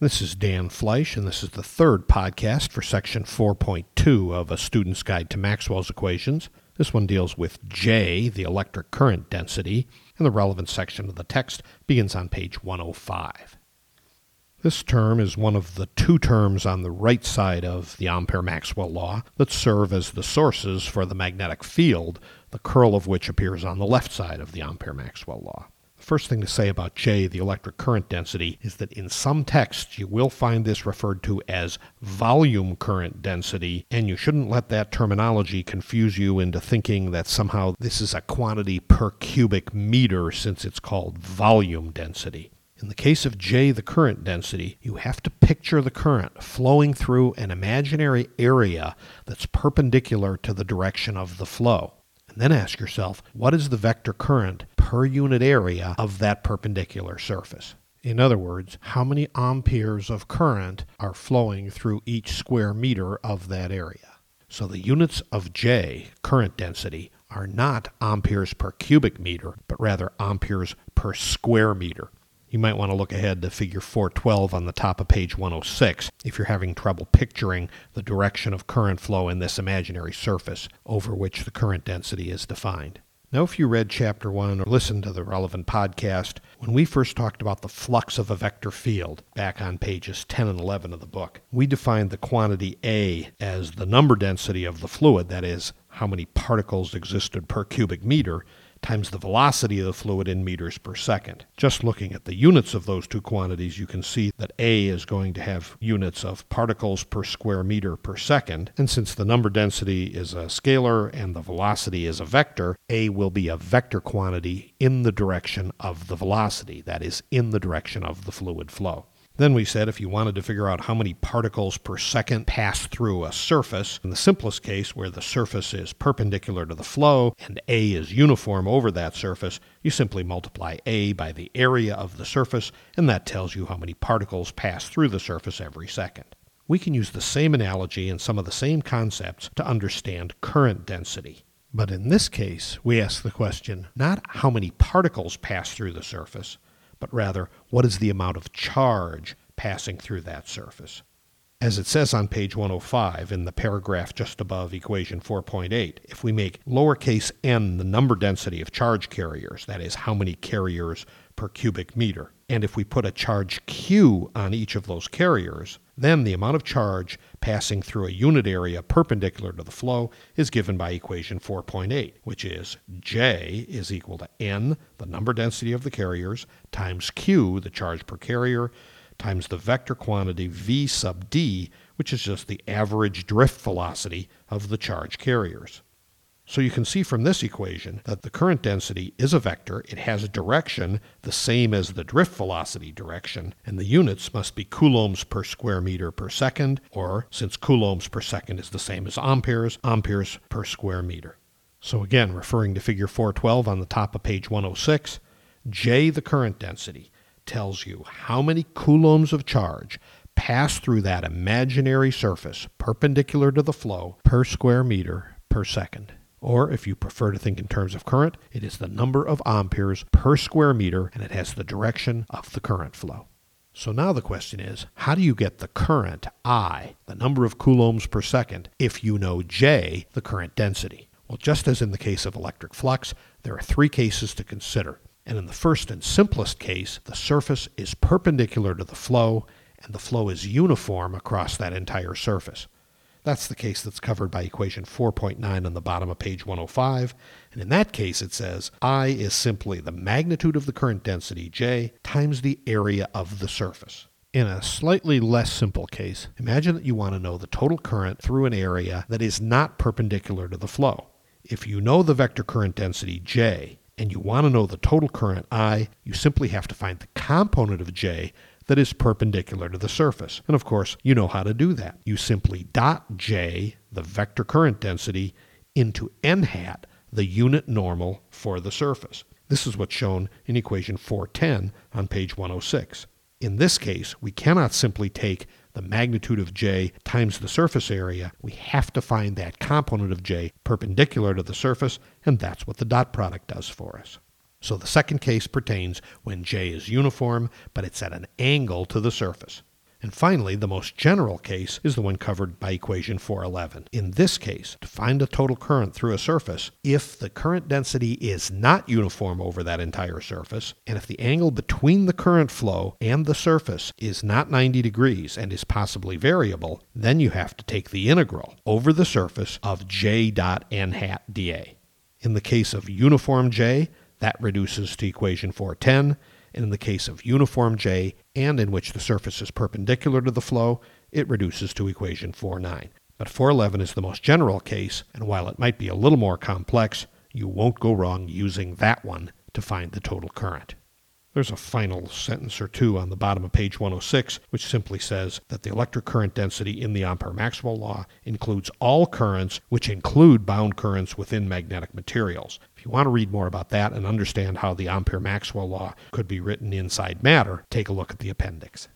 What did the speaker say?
This is Dan Fleisch, and this is the third podcast for section 4.2 of A Student's Guide to Maxwell's Equations. This one deals with J, the electric current density, and the relevant section of the text begins on page 105. This term is one of the two terms on the right side of the Ampere-Maxwell law that serve as the sources for the magnetic field, the curl of which appears on the left side of the Ampere-Maxwell law. First thing to say about J, the electric current density, is that in some texts you will find this referred to as volume current density, and you shouldn't let that terminology confuse you into thinking that somehow this is a quantity per cubic meter since it's called volume density. In the case of J, the current density, you have to picture the current flowing through an imaginary area that's perpendicular to the direction of the flow. And then ask yourself, what is the vector current per unit area of that perpendicular surface? In other words, how many amperes of current are flowing through each square meter of that area? So the units of J, current density, are not amperes per cubic meter, but rather amperes per square meter. You might want to look ahead to figure 412 on the top of page 106 if you're having trouble picturing the direction of current flow in this imaginary surface over which the current density is defined. Now, if you read chapter 1 or listened to the relevant podcast, when we first talked about the flux of a vector field back on pages 10 and 11 of the book, we defined the quantity A as the number density of the fluid, that is, how many particles existed per cubic meter, times the velocity of the fluid in meters per second. Just looking at the units of those two quantities, you can see that A is going to have units of particles per square meter per second. And since the number density is a scalar and the velocity is a vector, A will be a vector quantity in the direction of the velocity, that is, in the direction of the fluid flow. Then we said if you wanted to figure out how many particles per second pass through a surface, in the simplest case where the surface is perpendicular to the flow and A is uniform over that surface, you simply multiply A by the area of the surface, and that tells you how many particles pass through the surface every second. We can use the same analogy and some of the same concepts to understand current density. But in this case, we ask the question not how many particles pass through the surface, but rather what is the amount of charge passing through that surface. As it says on page 105 in the paragraph just above equation 4.8, if we make lowercase n the number density of charge carriers, that is, how many carriers per cubic meter, and if we put a charge q on each of those carriers, then the amount of charge passing through a unit area perpendicular to the flow is given by equation 4.8, which is J is equal to N, the number density of the carriers, times Q, the charge per carrier, times the vector quantity V sub D, which is just the average drift velocity of the charge carriers. So you can see from this equation that the current density is a vector. It has a direction the same as the drift velocity direction, and the units must be coulombs per square meter per second, or since coulombs per second is the same as amperes, amperes per square meter. So again, referring to figure 412 on the top of page 106, J, the current density, tells you how many coulombs of charge pass through that imaginary surface perpendicular to the flow per square meter per second. Or, if you prefer to think in terms of current, it is the number of amperes per square meter and it has the direction of the current flow. So now the question is how do you get the current, I, the number of coulombs per second, if you know J, the current density? Well, just as in the case of electric flux, there are three cases to consider. And in the first and simplest case, the surface is perpendicular to the flow and the flow is uniform across that entire surface. That's the case that's covered by equation 4.9 on the bottom of page 105. And in that case, it says I is simply the magnitude of the current density, J, times the area of the surface. In a slightly less simple case, imagine that you want to know the total current through an area that is not perpendicular to the flow. If you know the vector current density, J, and you want to know the total current, I, you simply have to find the component of J that is perpendicular to the surface. And of course, you know how to do that. You simply dot j, the vector current density, into n hat, the unit normal for the surface. This is what's shown in equation 410 on page 106. In this case, we cannot simply take the magnitude of j times the surface area. We have to find that component of j perpendicular to the surface, and that's what the dot product does for us. So the second case pertains when J is uniform, but it's at an angle to the surface. And finally, the most general case is the one covered by equation 411. In this case, to find the total current through a surface, if the current density is not uniform over that entire surface, and if the angle between the current flow and the surface is not 90 degrees and is possibly variable, then you have to take the integral over the surface of j dot n hat dA. In the case of uniform j, that reduces to equation 410 and in the case of uniform J and in which the surface is perpendicular to the flow, it reduces to equation 4.9. But 411 is the most general case, and while it might be a little more complex, you won't go wrong using that one to find the total current. There's a final sentence or two on the bottom of page 106, which simply says that the electric current density in the Ampere Maxwell law includes all currents, which include bound currents within magnetic materials. If you want to read more about that and understand how the Ampere Maxwell law could be written inside matter, take a look at the appendix.